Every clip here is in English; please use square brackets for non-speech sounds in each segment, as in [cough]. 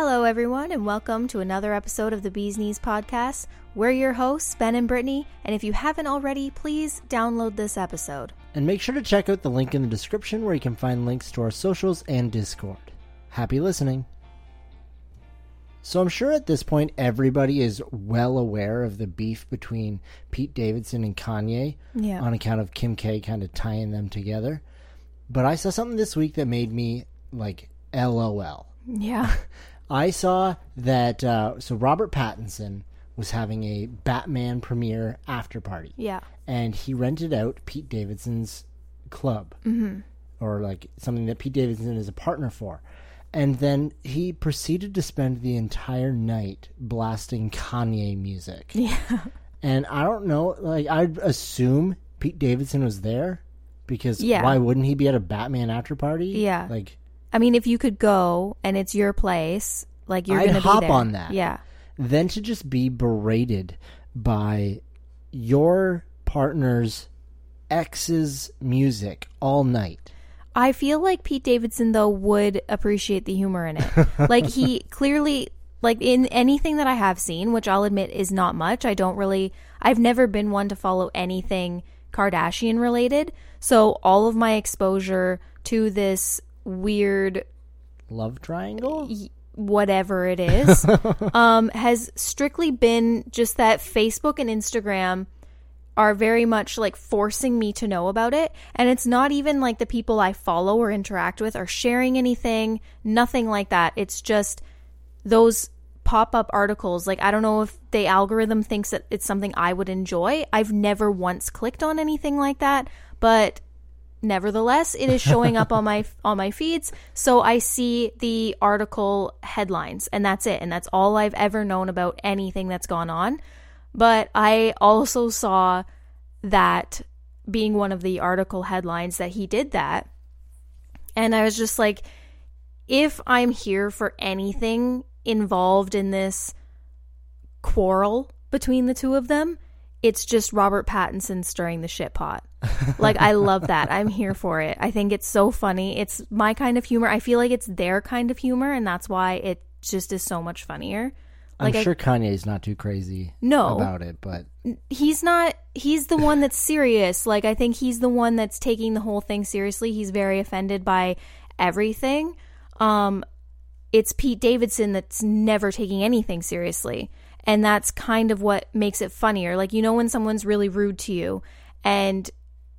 Hello, everyone, and welcome to another episode of the Bees Knees podcast. We're your hosts, Ben and Brittany, and if you haven't already, please download this episode. And make sure to check out the link in the description where you can find links to our socials and Discord. Happy listening. So I'm sure at this point everybody is well aware of the beef between Pete Davidson and Kanye Yeah. on account of Kim K kind of tying them together. But I saw something this week that made me like LOL. Yeah. [laughs] I saw that uh, so Robert Pattinson was having a Batman premiere after party Yeah. and he rented out Pete Davidson's club, mm-hmm. or like something that Pete Davidson is a partner for. And then he proceeded to spend the entire night blasting Kanye music. [laughs] Yeah. And I don't know, like I'd assume Pete Davidson was there because Yeah. why wouldn't he be at a Batman after party? Yeah. like I mean, if you could go and it's your place, like you're I'd going to be hop there. on that. Yeah. then to just be berated by your partner's ex's music all night. I feel like Pete Davidson though would appreciate the humor in it. [laughs] like he clearly like in anything that I have seen, which I'll admit is not much. I don't really I've never been one to follow anything Kardashian related. So all of my exposure to this weird Love triangle? whatever it is [laughs] um has strictly been just that Facebook and Instagram are very much like forcing me to know about it. And it's not even like the people I follow or interact with are sharing anything nothing like that. It's just those pop-up articles. Like I don't know if the algorithm thinks that it's something I would enjoy. I've never once clicked on anything like that but nevertheless it is showing up on my [laughs] on my feeds so i see the article headlines and that's it and that's all i've ever known about anything that's gone on. But i also saw that being one of the article headlines that he did that and i was just like if i'm here for anything involved in this quarrel between the two of them it's just Robert Pattinson stirring the shit pot. like I love that. I'm here for it. I think it's so funny. It's my kind of humor. I feel like it's their kind of humor and that's why it just is so much funnier. Like I'm I, sure Kanye's not too crazy No. about it, but he's not he's the one that's serious. Like I think he's the one that's taking the whole thing seriously. He's very offended by everything. Um it's Pete Davidson that's never taking anything seriously. And that's kind of what makes it funnier. Like you know when someone's really rude to you and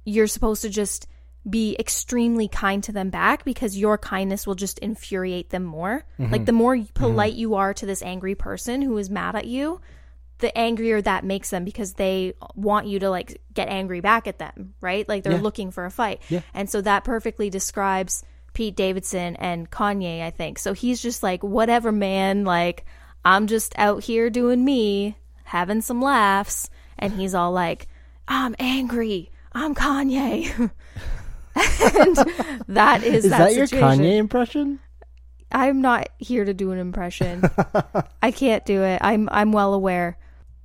you're supposed to just be extremely kind to them back because your kindness will just infuriate them more. Mm-hmm. Like the more mm-hmm. polite you are to this angry person who is mad at you, the angrier that makes them because they want you to like get angry back at them, right? Like they're Yeah. looking for a fight. Yeah. And so that perfectly describes Pete Davidson and Kanye, I think. So he's just like, whatever, man. Like, I'm just out here doing me, having some laughs. And he's all like, I'm angry. I'm Kanye. [laughs] and that is, is that, your situation. Kanye impression? I'm not here to do an impression. [laughs] I can't do it. I'm I'm well aware.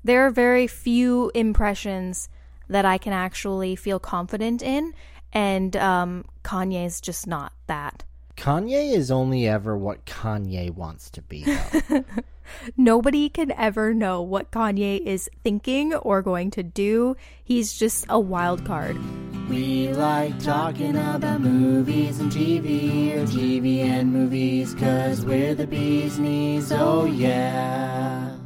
There are very few impressions that I can actually feel confident in, and um, Kanye's just not that. Kanye is only ever what Kanye wants to be. [laughs] Nobody can ever know what Kanye is thinking or going to do. He's just a wild card. we like talking about movies and TV or TV and movies cause we're the bee's knees, oh yeah.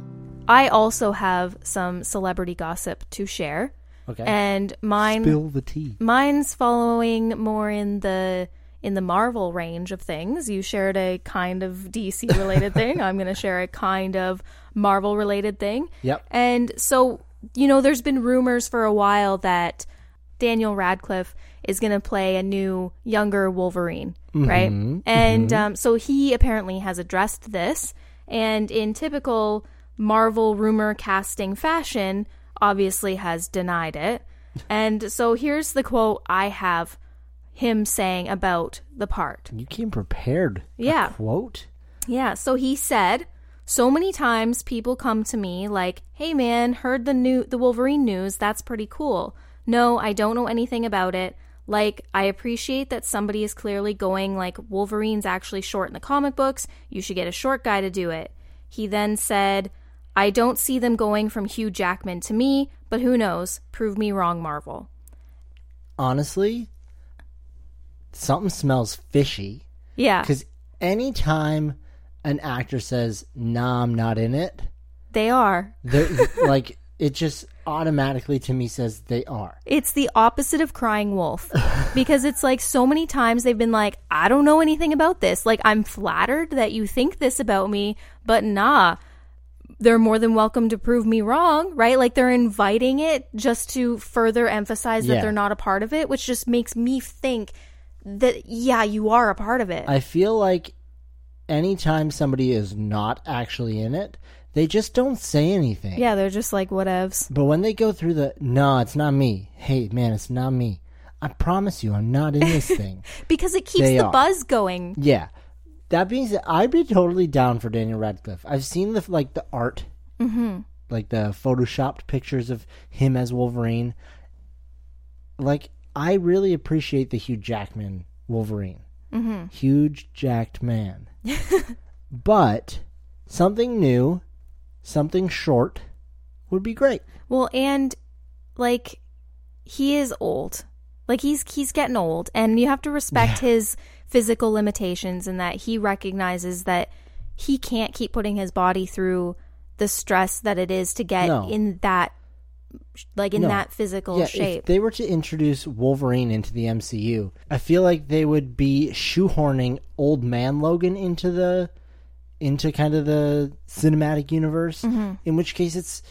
I also have some celebrity gossip to share, Okay. and mine Spill the tea. Mine's following more in the in the Marvel range of things. You shared a kind of DC related thing. [laughs] I'm going to share a kind of Marvel related thing. Yep. And so, you know, there's been rumors for a while that Daniel Radcliffe is going to play a new younger Wolverine, right? And um, so he apparently has addressed this. And in typical Marvel rumor casting fashion, obviously has denied it. [laughs] And so here's the quote I have him saying about the part. You came prepared. A Yeah. quote? Yeah, so he said, so many times people come to me like, "Hey man, heard the new the Wolverine news, that's pretty cool." No, I don't know anything about it. Like, I appreciate that somebody is clearly going, like, Wolverine's actually short in the comic books. You should get a short guy to do it. He then said, I don't see them going from Hugh Jackman to me, but who knows? Prove me wrong, Marvel. Honestly, something smells fishy. Yeah, Because anytime an actor says, nah, I'm not in it, they are. they're [laughs] like, it just automatically to me says they are. It's the opposite of crying wolf [laughs] because it's like so many times they've been like, I don't know anything about this. Like, I'm flattered that you think this about me, but nah, they're more than welcome to prove me wrong, right? Like, they're inviting it just to further emphasize that Yeah. they're not a part of it, which just makes me think that, yeah, you are a part of it. I feel like anytime somebody is not actually in it, they just don't say anything. yeah, they're just like, whatevs. But when they go through the, no, it's not me. Hey, man, it's not me. I promise you, I'm not in this thing. [laughs] Because it keeps They the are. buzz going. Yeah. That being said, I'd be totally down for Daniel Radcliffe. I've seen the like the art, mm-hmm. like the photoshopped pictures of him as Wolverine. Like I really appreciate the Hugh Jackman Wolverine, mm-hmm. huge jacked man. [laughs] but something new, something short, would be great. Well, and like he is old. Like he's he's getting old and you have to respect his physical limitations and that he recognizes that he can't keep putting his body through the stress that it is to get No. in that like in No. that physical Yeah, shape. if they were to introduce Wolverine into the MCU, I feel like they would be shoehorning old man Logan into the into kind of the cinematic universe. Mm-hmm. In which case, it's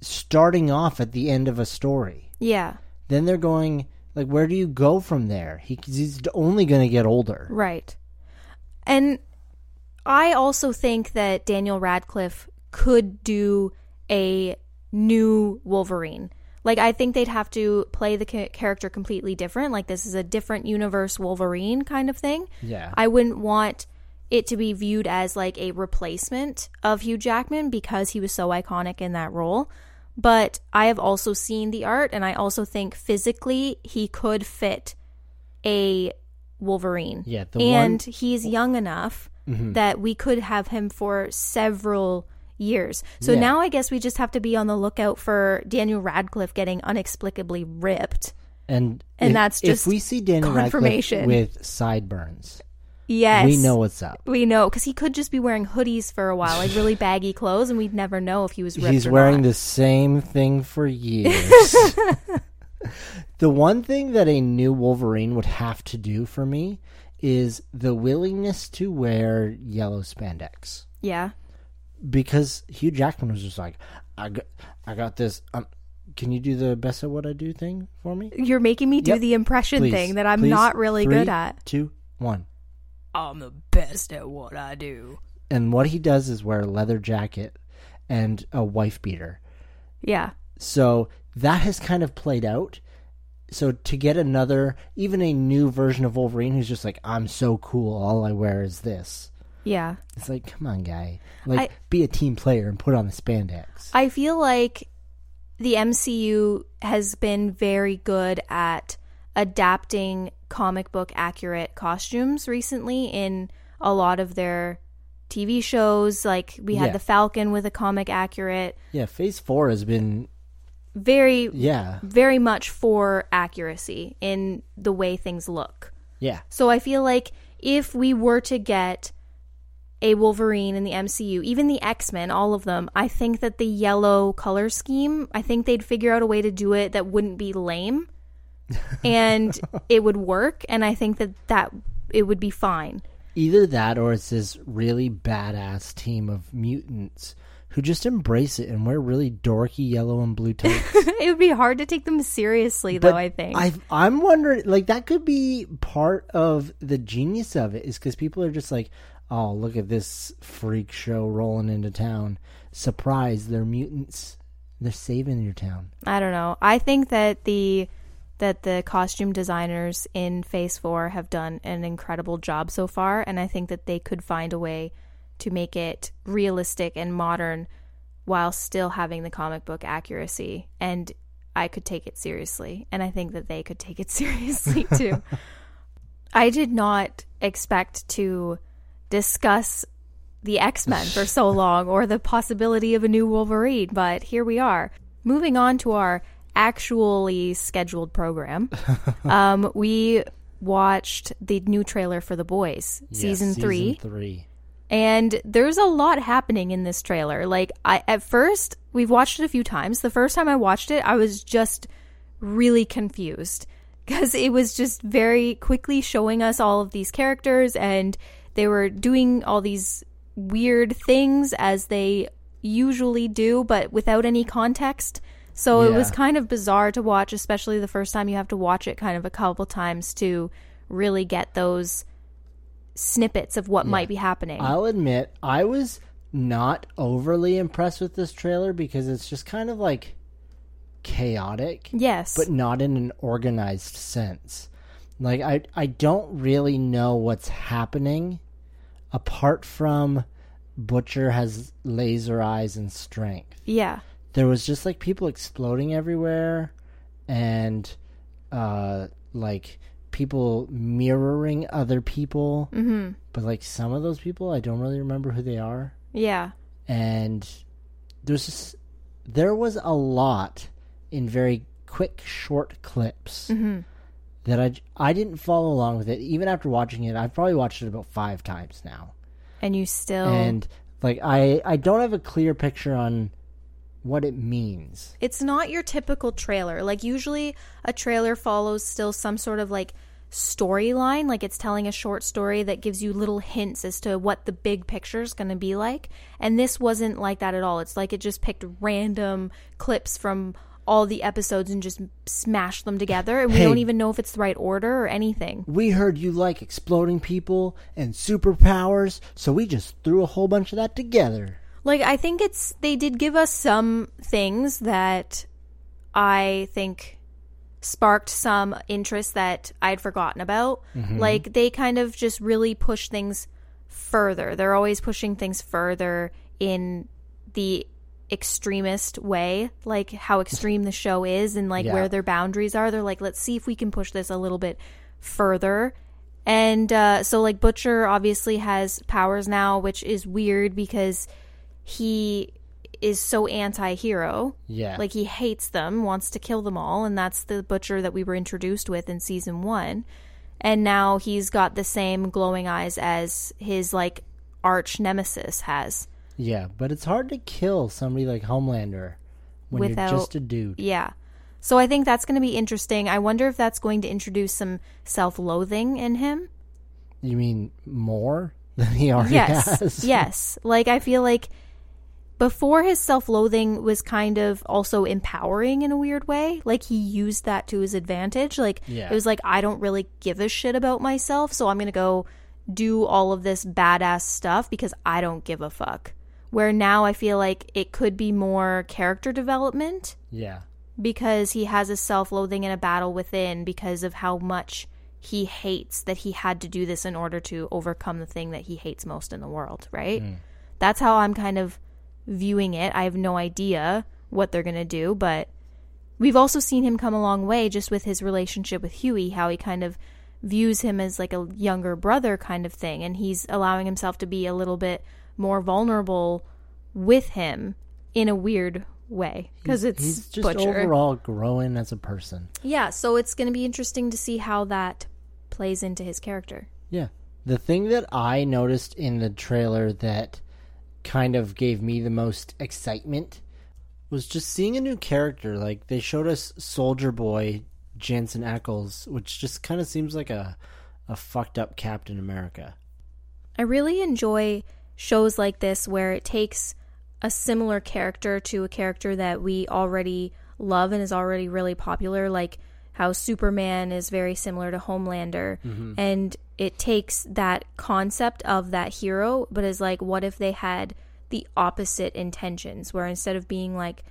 starting off at the end of a story. yeah. Then they're going like, where do you go from there? He, he's only going to get older. Right. And I also think that Daniel Radcliffe could do a new Wolverine. Like, I think they'd have to play the ca- character completely different. Like, this is a different universe Wolverine kind of thing. Yeah. I wouldn't want it to be viewed as like a replacement of Hugh Jackman because he was so iconic in that role. But I have also seen the art, and I also think physically he could fit a Wolverine. Yeah, the and one- Mm-hmm. he's young enough that we could have him for several years. So Yeah. now I guess we just have to be on the lookout for Daniel Radcliffe getting inexplicably ripped. And And if, that's just if we see Daniel Radcliffe with sideburns, Yes. we know what's up. We know because he could just be wearing hoodies for a while, like really [sighs] baggy clothes, and we'd never know if he was ripped. He's wearing not. the same thing for years. [laughs] [laughs] the one thing that a new Wolverine would have to do for me is the willingness to wear yellow spandex. Yeah, Because Hugh Jackman was just like, I got, I got this. Um, can you do the best at what I do thing for me? you're making me do Yep. the impression Please, thing that I'm please. not really Three, good at. Two, one. I'm the best at what I do. And what he does is wear a leather jacket and a wife beater. Yeah, So that has kind of played out. So to get another, even a new version of Wolverine who's just like, I'm so cool, all I wear is this. Yeah. It's like, come on, guy. Like, I- be a team player and put on the spandex. I feel like the MCU has been very good at adapting comic book accurate costumes recently in a lot of their TV shows. Like we had Yeah. the Falcon with a comic accurate, yeah, Phase 4 has been, very yeah, very much for accuracy in the way things look. yeah. So I feel like if we were to get a Wolverine in the MCU, even the X Men, all of them, I think that the yellow color scheme, I think they'd figure out a way to do it that wouldn't be lame [laughs] and it would work. And I think that that it would be fine. Either that or it's this really badass team of mutants who just embrace it and wear really dorky yellow and blue [laughs] tights. it would be hard to take them seriously, though, I think. I, I'm wondering, like, that could be part of the genius of it, is because people are just like, oh, look at this freak show rolling into town. Surprise, they're mutants. They're saving your town. I don't know. I think that the that the costume designers in Phase 4 have done an incredible job so far and I think that they could find a way to make it realistic and modern while still having the comic book accuracy. And I could take it seriously. And I think that they could take it [laughs] seriously too. [laughs] I did not expect to discuss the X Men for so [laughs] long or the possibility of a new Wolverine, but here we are. Moving on to our actually scheduled program, [laughs] um, we watched the new trailer for The Boys, Yes, season three. Season three. And there's a lot happening in this trailer. Like I at first we've watched it a few times. The first time I watched it, I was just really confused because it was just very quickly showing us all of these characters and they were doing all these weird things as they usually do but without any context. So it was kind of bizarre to watch, especially the first time you have to watch it kind of a couple times to really get those snippets of what might be happening. I'll admit, I was not overly impressed with this trailer because it's just kind of like chaotic, yes. but not in an organized sense. Like I I don't really know what's happening apart from Butcher has laser eyes and strength. yeah. There was just like people exploding everywhere and uh like people mirroring other people. Mhm. But like some of those people I don't really remember who they are. Yeah. And there's just there was a lot in very quick short clips Mm-hmm. That I I didn't follow along with it. Even after watching it, I've probably watched it about five times now, And you still and like I I don't have a clear picture on what it means. it's not your typical trailer. Like usually a trailer follows still some sort of like storyline, like it's telling a short story that gives you little hints as to what the big picture is going to be like. And this wasn't like that at all. It's like it just picked random clips from all the episodes and just smash them together and we Hey. don't even know if it's the right order or anything. We heard you like exploding people and superpowers, so we just threw a whole bunch of that together. Like I think it's they did give us some things that I think sparked some interest that I'd forgotten about. Mm-hmm. Like they kind of just really push things further. They're always pushing things further in the extremist way, like how extreme the show is and like Yeah. where their boundaries are. They're like, let's see if we can push this a little bit further. And uh, so, like, Butcher obviously has powers now, which is weird because he is so anti hero. Yeah. Like, he hates them, wants to kill them all. And that's the Butcher that we were introduced with in season one. And now he's got the same glowing eyes as his, like, arch nemesis has. Yeah, but it's hard to kill somebody like Homelander when Without- you're just a dude. Yeah. So I think that's going to be interesting. I wonder if that's going to introduce some self loathing in him. You mean more than he already yes has? [laughs] yes like i feel like before his self-loathing was kind of also empowering in a weird way like he used that to his advantage like Yeah. it was like i don't really give a shit about myself so i'm gonna go do all of this badass stuff because i don't give a fuck where now i feel like it could be more character development Yeah. because he has a self-loathing and a battle within because of how much he hates that he had to do this in order to overcome the thing that he hates most in the world, right? Hmm. That's how I'm kind of viewing it. I have no idea what they're going to do, but we've also seen him come a long way just with his relationship with Huey, how he kind of views him as like a younger brother kind of thing and he's allowing himself to be a little bit more vulnerable with him in a weird way because it's He's just Butcher. overall growing as a person. Yeah, so it's going to be interesting to see how that plays into his character. Yeah. The thing that I noticed in the trailer that kind of gave me the most excitement was just seeing a new character. Like they showed us Soldier Boy Jensen Ackles, which just kind of seems like a a fucked up Captain America. I really enjoy shows like this where it takes a similar character to a character that we already love and is already really popular, like how Superman is very similar to Homelander. Mm-hmm. And it takes that concept of that hero, but is like, what if they had the opposite intentions, where instead of being like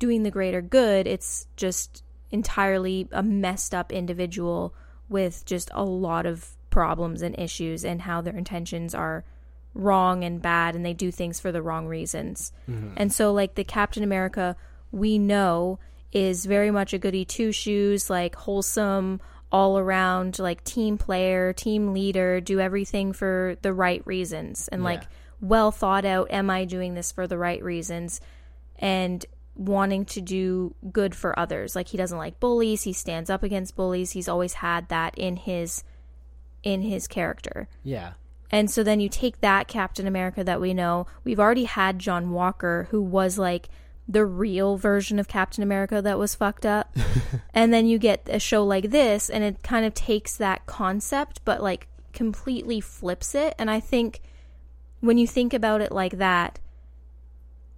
doing the greater good, it's just entirely a messed up individual with just a lot of problems and issues and how their intentions are wrong and bad and they do things for the wrong reasons. Mm-hmm. And so like the Captain America we know is very much a goody two shoes, like wholesome, all around, like team player, team leader, do everything for the right reasons and like well thought out. Am I doing this for the right reasons? And wanting to do good for others. Like he doesn't like bullies. He stands up against bullies. He's always had that in his in his character. Yeah. And so then you take that Captain America that we know. We've already had John Walker, who was like the real version of Captain America that was fucked up. [laughs] and then you get a show like this, and it kind of takes that concept, but like completely flips it. And I think when you think about it like that,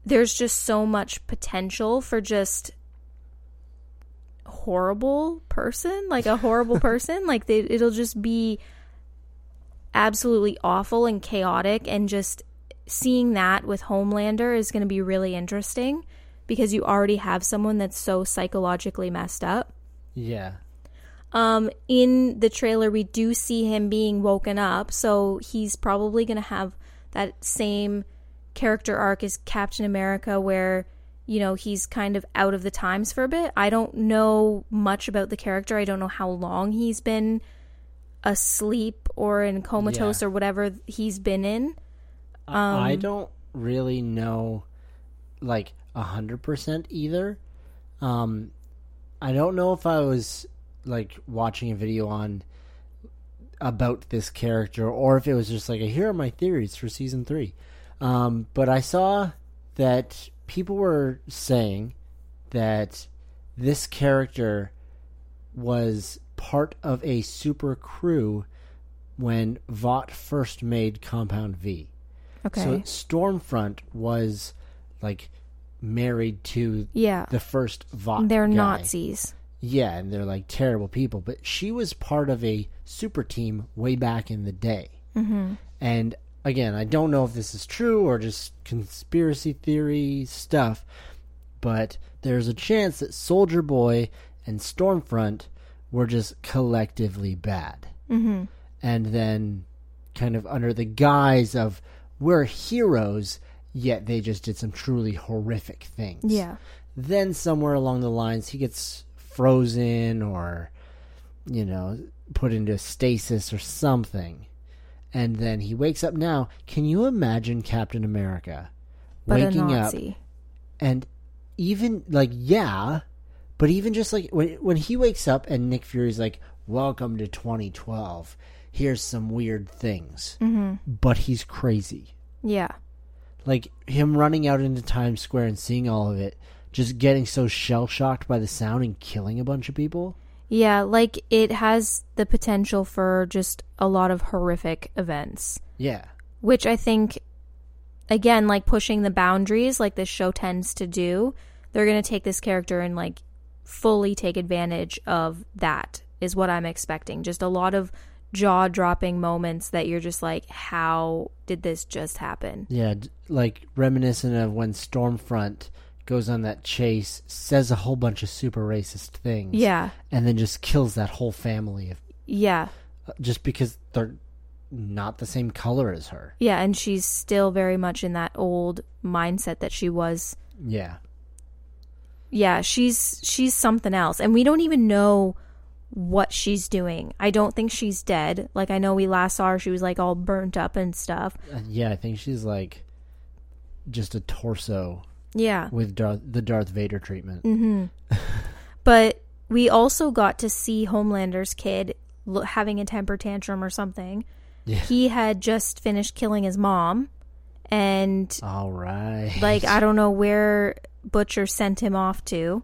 there's just so much potential for just horrible person like a horrible [laughs] person like they, it'll just be absolutely awful and chaotic and just seeing that with homelander is going to be really interesting because you already have someone that's so psychologically messed up Yeah. um, in the trailer, we do see him being woken up, so he's probably going to have that same character arc as Captain America, where you know he's kind of out of the times for a bit. I don't know much about the character. I don't know how long he's been asleep or in comatose Yeah. or whatever he's been in. I Um, don't really know, like a hundred percent either. Um, I don't know if I was like watching a video on about this character or if it was just like here are my theories for season three. Um, but I saw that people were saying that this character was part of a super crew when Vought first made Compound V. Okay. So Stormfront was like married to yeah. the first Vought. They're guy. Nazis. Yeah, and they're like terrible people. But she was part of a super team way back in the day. Mm-hmm. And again, I don't know if this is true or just conspiracy theory stuff, but there's a chance that Soldier Boy and Stormfront were just collectively bad. Mm-hmm. And then, kind of under the guise of we're heroes, yet they just did some truly horrific things Yeah. then somewhere along the lines he gets frozen or you know put into stasis or something and then he wakes up now can you imagine captain america But waking up and even like yeah but even just like when when he wakes up and nick fury's like welcome to 2012 here's some weird things mm-hmm. but he's crazy Yeah. like him running out into Times Square and seeing all of it, just getting so shell shocked by the sound and killing a bunch of people. Yeah, like it has the potential for just a lot of horrific events, Yeah, which I think, again, like pushing the boundaries, like this show tends to do. They're going to take this character and like fully take advantage of that, is what I'm expecting. Just a lot of jaw dropping moments that you're just like, how did this just happen? yeah, like reminiscent of when Stormfront goes on that chase, says a whole bunch of super racist things, Yeah, and then just kills that whole family of, yeah, uh, just because they're not the same color as her. yeah. And she's still very much in that old mindset that she was Yeah, yeah she's she's something else. And we don't even know what she's doing. I don't think she's dead. Like i know we last saw her she was like all burnt up and stuff. Uh, yeah, I think she's like just a torso yeah. with Darth, the Darth Vader treatment. Mm. [laughs] but we also got to see homelander's kid lo- having a temper tantrum or something. Yeah. he had just finished killing his mom and All right, like i [laughs] don't know where butcher sent him off to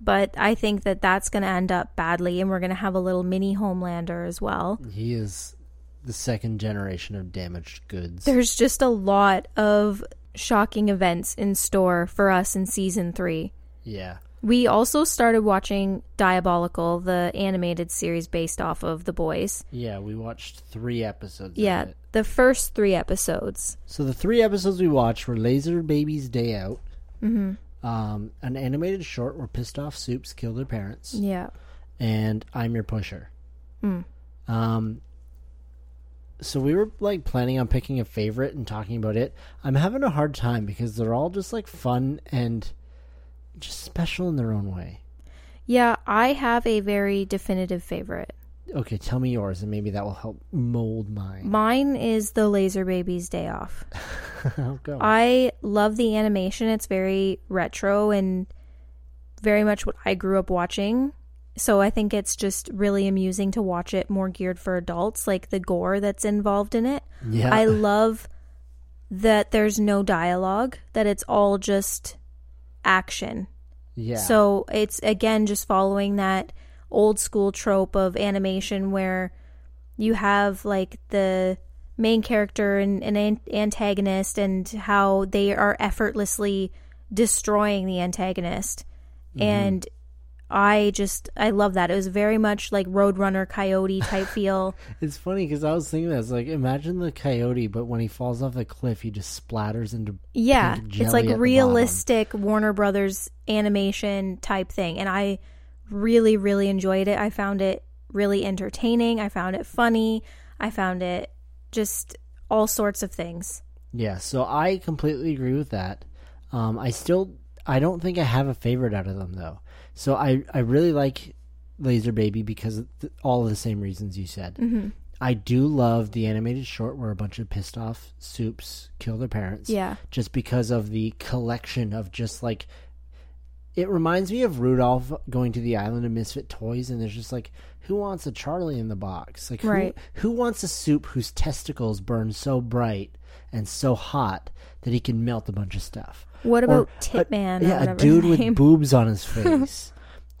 but i think that that's going to end up badly and we're going to have a little mini homelander as well He is the second generation of damaged goods. there's just a lot of shocking events in store for us in season three. yeah. We also started watching Diabolical, the animated series based off of The Boys. Yeah, we watched three episodes Yeah, of it. The first three episodes. So the three episodes we watched were Laser Baby's Day Out, mm-hmm. um, an animated short where pissed off soups kill their parents, Yeah. and I'm Your Pusher. Mm. Um, so we were like planning on picking a favorite and talking about it. I'm having a hard time because they're all just like fun and just special in their own way. Yeah, I have a very definitive favorite. Okay, tell me yours, and maybe that will help mold mine. Mine is the Laser Babies Day Off. How [laughs] oh, go? I love the animation. It's very retro and very much what I grew up watching. So I think it's just really amusing to watch it more geared for adults, like the gore that's involved in it. yeah, I love that there's no dialogue, that it's all just action. yeah. So it's again just following that old school trope of animation where you have like the main character and an an antagonist and how they are effortlessly destroying the antagonist. Mm-hmm. And I just I love that. It was very much like Roadrunner Coyote type [laughs] feel. It's funny because I was thinking that. It's like imagine the coyote, but when he falls off the cliff, he just splatters into Yeah, it's like realistic Warner Brothers animation type thing, and I really, really enjoyed it. I found it really entertaining. I found it funny. I found it just all sorts of things. Yeah, so I completely agree with that. Um, I still, I don't think I have a favorite out of them though. So I, I really like Laser Baby because of th- all of the same reasons you said. Mm-hmm. I do love the animated short where a bunch of pissed off soups kill their parents. Yeah, just because of the collection of just like it reminds me of Rudolph going to the island of misfit toys and there's just like who wants a Charlie in the box? Like who Right. who wants a soup whose testicles burn so bright and so hot that he can melt a bunch of stuff? What about Titman? yeah, a dude with boobs on his [laughs] face.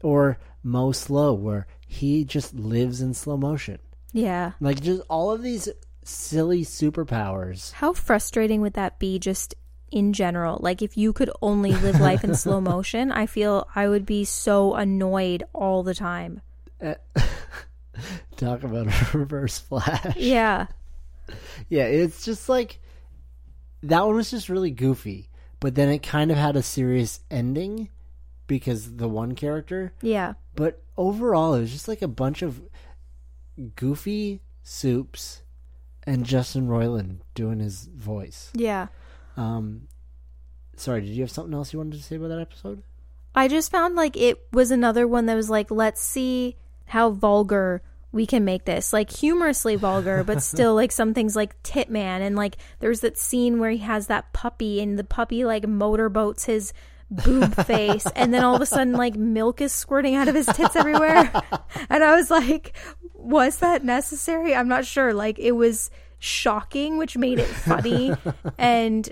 or Mo Slow where he just lives in slow motion. Yeah. Like just all of these silly superpowers. How frustrating would that be just in general? Like if you could only live life in [laughs] slow motion, I feel I would be so annoyed all the time. Eh, [laughs] talk about a [laughs] reverse flash. Yeah. Yeah, it's just like that one was just really goofy, but then it kind of had a serious ending because the one character. Yeah. But overall, it was just like a bunch of goofy soups and Justin Roiland doing his voice. Yeah. Um, sorry, did you have something else you wanted to say about that episode? I just found like it was another one that was like, let's see how vulgar we can make this. Like humorously vulgar, but [laughs] still like some things like Tit Man and like there's that scene where he has that puppy and the puppy like motorboats his boob [laughs] face and then all of a sudden like milk is squirting out of his tits everywhere. [laughs] and I was like, was that necessary? I'm not sure. Like it was shocking, which made it funny and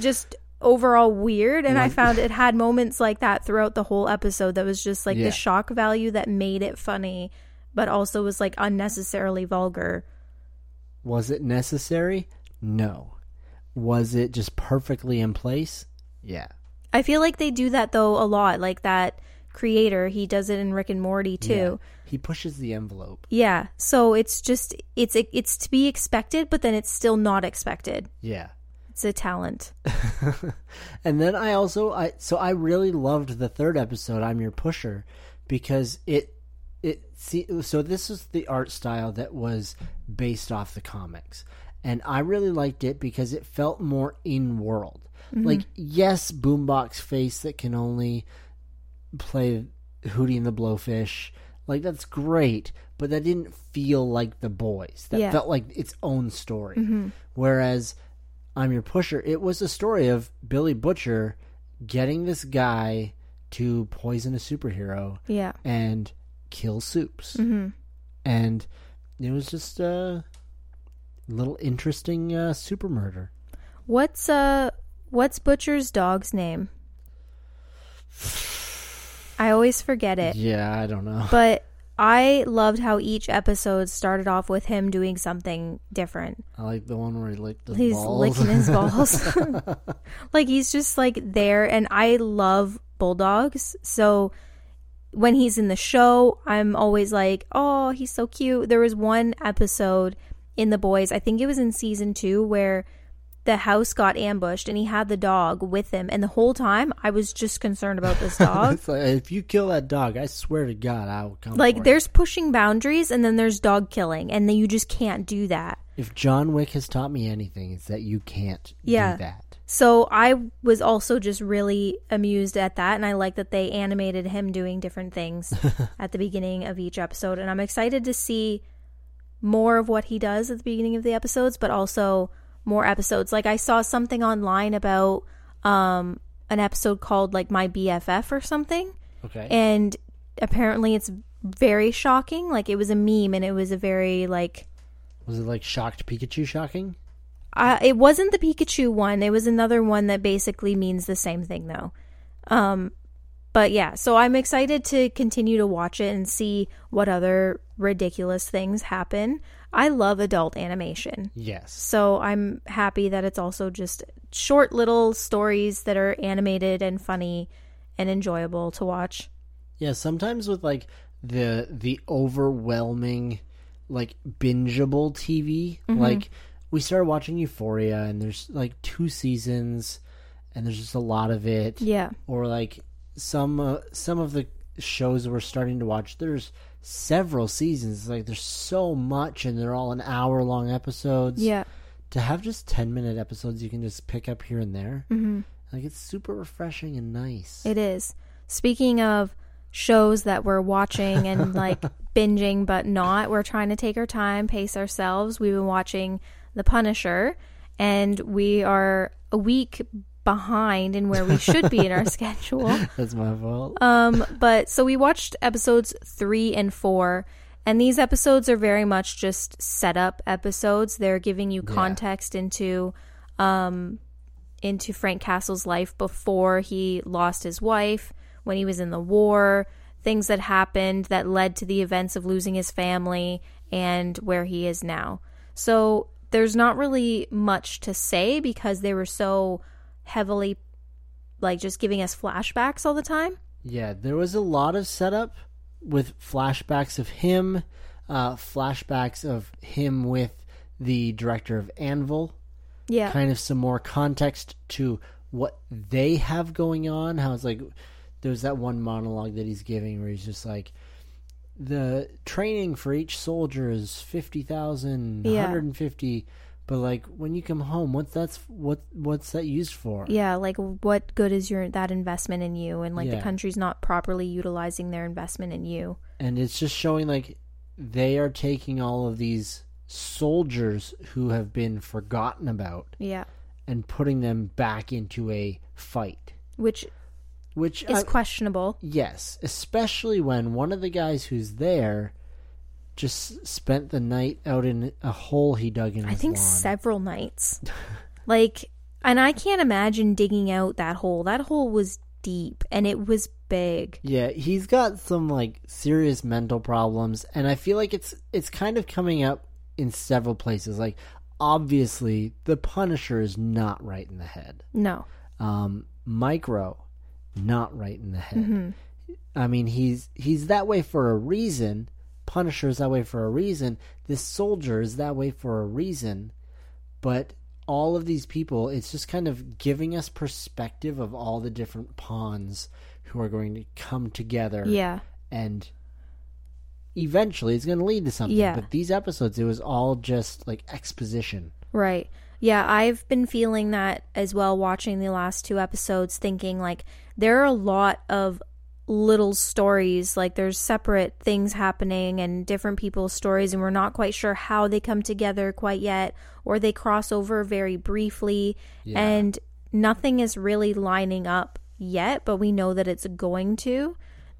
just overall weird and i found it had moments like that throughout the whole episode that was just like Yeah. the shock value that made it funny but also was like unnecessarily vulgar Was it necessary? No. Was it just perfectly in place? Yeah. i feel like they do that though a lot like that creator he does it in rick and morty too Yeah. He pushes the envelope. yeah, so it's just it's it's to be expected but then it's still not expected Yeah. It's a talent [laughs] And then I also I so I really loved the third episode I'm your pusher because it it see so this is the art style that was based off the comics and I really liked it because it felt more in world. Mm-hmm. Like yes, boombox face that can only play Hootie and the Blowfish. Like that's great, but that didn't feel like the boys. That Yeah. felt like its own story. Mm-hmm. Whereas I'm Your Pusher, it was a story of Billy Butcher getting this guy to poison a superhero yeah and kill soups. Mm-hmm. And it was just a little interesting uh, super murder. what's uh what's butcher's dog's name [sighs] i always forget it Yeah, I don't know. But I loved how each episode started off with him doing something different. I like the one where he licked his He's balls. licking his balls. [laughs] [laughs] like he's just like there and I love bulldogs. So when he's in the show, I'm always like, "Oh, he's so cute." There was one episode in The Boys, I think it was in season 2 where the house got ambushed and he had the dog with him and the whole time I was just concerned about this dog. [laughs] Like, if you kill that dog, I swear to God, I will come. like for you. there's pushing boundaries and then there's dog killing and then you just can't do that if John Wick has taught me anything, it's that you can't Yeah. do that. So I was also just really amused at that, and I like that they animated him doing different things [laughs] at the beginning of each episode, and I'm excited to see more of what he does at the beginning of the episodes, but also more episodes. Like I saw something online about um, an episode called like My BFF or something, Okay. and apparently it's very shocking. Like it was a meme, and it was a very like was it like shocked Pikachu shocking? Uh, it wasn't the Pikachu one. It was another one that basically means the same thing, though. Um, but yeah, so I'm excited to continue to watch it and see what other ridiculous things happen. I love adult animation. Yes. So I'm happy that it's also just short little stories that are animated and funny and enjoyable to watch. Yeah, sometimes with like the the overwhelming like bingeable TV, Mm-hmm. like we started watching Euphoria and there's like two seasons and there's just a lot of it. Yeah. Or like some uh, some of the shows we're starting to watch there's several seasons like there's so much and they're all an hour long episodes Yeah. to have just 10 minute episodes you can just pick up here and there hmm like it's super refreshing and nice It is. Speaking of shows that we're watching and [laughs] like binging but not, we're trying to take our time, pace ourselves. We've been watching The Punisher and we are a week behind in where we should be in our [laughs] schedule. that's my fault Um, but so we watched episodes three and four, and these episodes are very much just setup episodes. They're giving you context into, um, into Frank Castle's life before he lost his wife, when he was in the war, things that happened that led to the events of losing his family, and where he is now. So there's not really much to say because they were so heavily like just giving us flashbacks all the time. Yeah, there was a lot of setup with flashbacks of him, uh, flashbacks of him with the director of Anvil, Yeah. kind of some more context to what they have going on. How it's like there's that one monologue that he's giving where he's just like, the training for each soldier is 50,000, Yeah. 150. But like when you come home, what's that's what what's that used for? yeah, like what good is your that investment in you and like the country's not properly utilizing their investment in you. and it's just showing like they are taking all of these soldiers who have been forgotten about Yeah. and putting them back into a fight Which which is I- questionable. yes especially when one of the guys who's there just spent the night out in a hole he dug in. I think lawn. several nights. [laughs] like and I can't imagine digging out that hole. That hole was deep and it was big. yeah he's got some like serious mental problems and i feel like it's it's kind of coming up in several places like obviously the punisher is not right in the head No. um, micro not right in the head i mean he's he's that way for a reason punisher is that way for a reason this soldier is that way for a reason but all of these people it's just kind of giving us perspective of all the different pawns who are going to come together Yeah. and eventually it's going to lead to something Yeah. but these episodes it was all just like exposition Right. Yeah, I've been feeling that as well watching the last two episodes, thinking like there are a lot of little stories, like there's separate things happening and different people's stories, and we're not quite sure how they come together quite yet, or they cross over very briefly, Yeah. and nothing is really lining up yet, but we know that it's going to.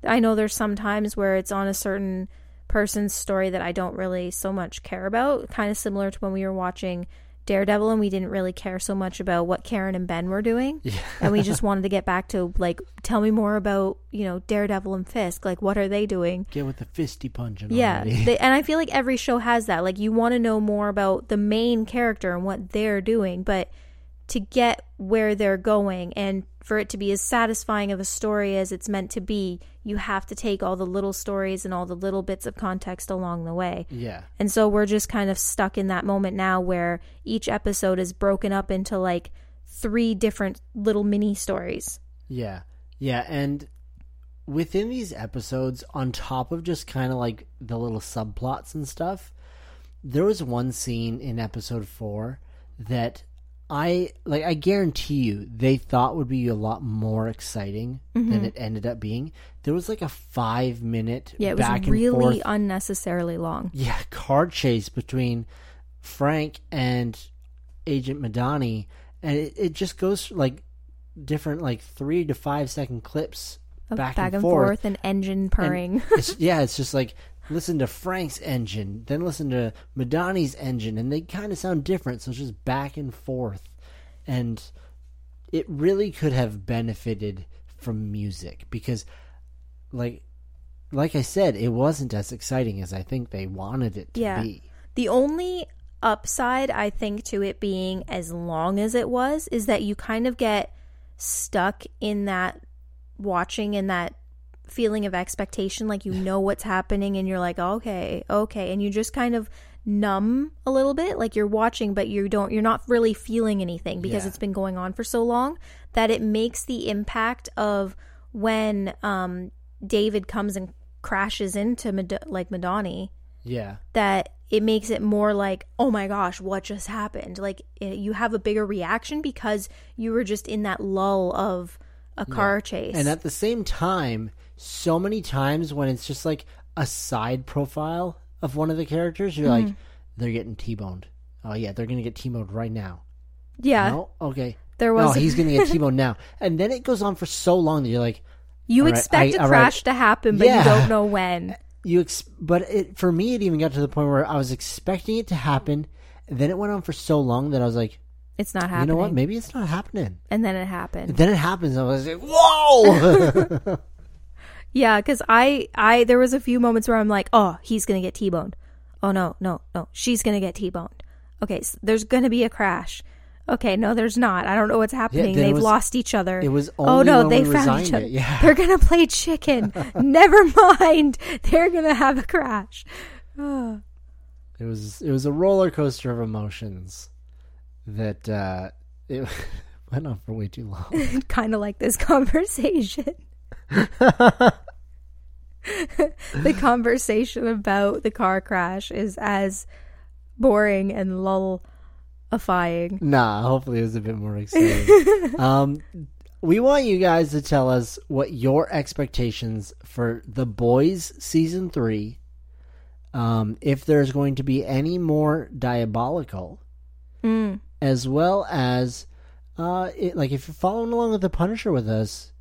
I know there's some times where it's on a certain person's story that I don't really so much care about, kind of similar to when we were watching Daredevil and we didn't really care so much about what Karen and Ben were doing. and we just [laughs] wanted to get back to like tell me more about, you know, Daredevil and Fisk, like what are they doing? get with the fisty punching Yeah. [laughs] They, and I feel like every show has that. Like you want to know more about the main character and what they're doing, but to get where they're going and for it to be as satisfying of a story as it's meant to be, you have to take all the little stories and all the little bits of context along the way. yeah And so we're just kind of stuck in that moment now where each episode is broken up into like three different little mini stories. Yeah. Yeah, and within these episodes, on top of just kind of like the little subplots and stuff, there was one scene in episode four that I like I guarantee you they thought would be a lot more exciting Mm-hmm. than it ended up being. There was like a five minute Yeah, it back was and really forth unnecessarily long. yeah car chase between Frank and Agent Madani, and it, it just goes like different like three to five second clips Of back, back, and, forth. and engine purring. it's, yeah, it's just like listen to Frank's engine, then listen to Madani's engine, and they kind of sound different. So it's just back and forth, and it really could have benefited from music because, like, like I said, it wasn't as exciting as I think they wanted it to Yeah. be. The only upside I think to it being as long as it was is that you kind of get stuck in that watching in that feeling of expectation like you know what's happening and you're like okay okay and you just kind of numb a little bit like you're watching but you don't you're not really feeling anything because Yeah. it's been going on for so long that it makes the impact of when um David comes and crashes into Mad- like Madani Yeah, that it makes it more like, oh my gosh, what just happened? Like it, you have a bigger reaction because you were just in that lull of a car chase. and at the same time, so many times when it's just like a side profile of one of the characters, you're Mm-hmm. like, they're getting T-boned. Oh yeah, they're gonna get T-boned right now. yeah, No, okay. there No, was. he's gonna get [laughs] T-boned now, and then it goes on for so long that you're like, you right, expect I- a all right. crash to happen, but Yeah. you don't know when. [laughs] you. Ex- but it for me, it even got to the point where I was expecting it to happen, then it went on for so long that I was like, It's not happening." you know what? Maybe it's not happening. and then it happened. And then it happens. I was like, whoa! [laughs] Yeah, because I, I, there was a few moments where I'm like, oh, he's gonna get T-boned. Oh no, no, no, she's gonna get T-boned. Okay, so there's gonna be a crash. Okay, no, there's not. I don't know what's happening. They've was- lost each other. it was oh no, they found each other. yeah. They're gonna play chicken. [laughs] Never mind. They're gonna have a crash. [sighs] It was it was a roller coaster of emotions that uh, it [laughs] went on for way too long. [laughs] kind of like this conversation. [laughs] the conversation about the car crash is as boring and lullifying. nah, hopefully it was a bit more exciting. [laughs] um, we want you guys to tell us what your expectations for The Boys season three. Um, if there's going to be any more diabolical, Mm. as well as uh, it, like if you're following along with the Punisher with us,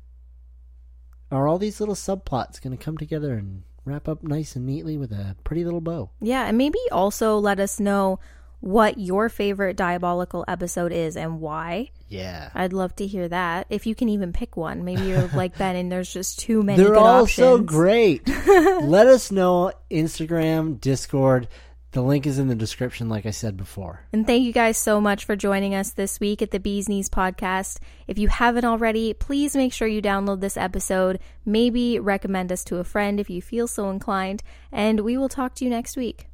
are all these little subplots going to come together and wrap up nice and neatly with a pretty little bow? Yeah, and maybe also let us know what your favorite diabolical episode is and why. Yeah. I'd love to hear that. If you can even pick one. Maybe you're [laughs] like Ben and there's just too many They're all so great. [laughs] Let us know Instagram, Discord. The link is in the description, like I said before. And thank you guys so much for joining us this week at the Bees Knees podcast. If you haven't already, please make sure you download this episode. Maybe recommend us to a friend if you feel so inclined. And we will talk to you next week.